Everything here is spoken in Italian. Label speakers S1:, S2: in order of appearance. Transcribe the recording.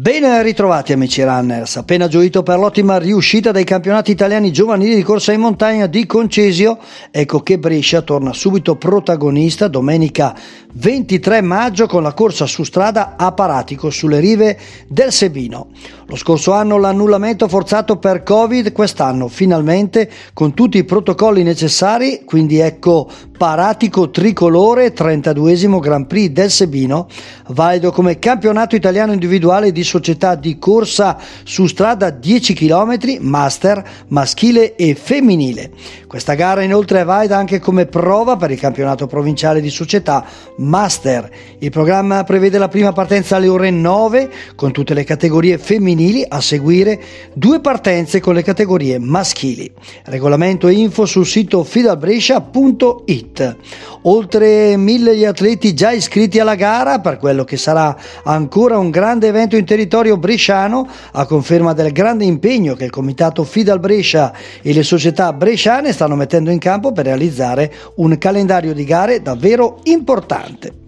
S1: Ben ritrovati amici runners, appena gioito per l'ottima riuscita dei campionati italiani giovanili di corsa in montagna di Concesio, ecco che Brescia torna subito protagonista domenica 23 maggio con la corsa su strada a Paratico sulle rive del Sebino. Lo scorso anno l'annullamento forzato per Covid, quest'anno finalmente con tutti i protocolli necessari, quindi ecco Paratico tricolore 32esimo Grand Prix del Sebino, valido come campionato italiano individuale di società di corsa su strada 10 km, master, maschile e femminile. Questa gara inoltre è valida anche come prova per il campionato provinciale di società master. Il programma prevede la prima partenza alle ore 9 con tutte le categorie femminili, a seguire due partenze con le categorie maschili. Regolamento e info sul sito fidalbrescia.it. Oltre mille gli atleti già iscritti alla gara per quello che sarà ancora un grande evento in territorio bresciano, a conferma del grande impegno che il comitato Fidal Brescia e le società bresciane stanno mettendo in campo per realizzare un calendario di gare davvero importante.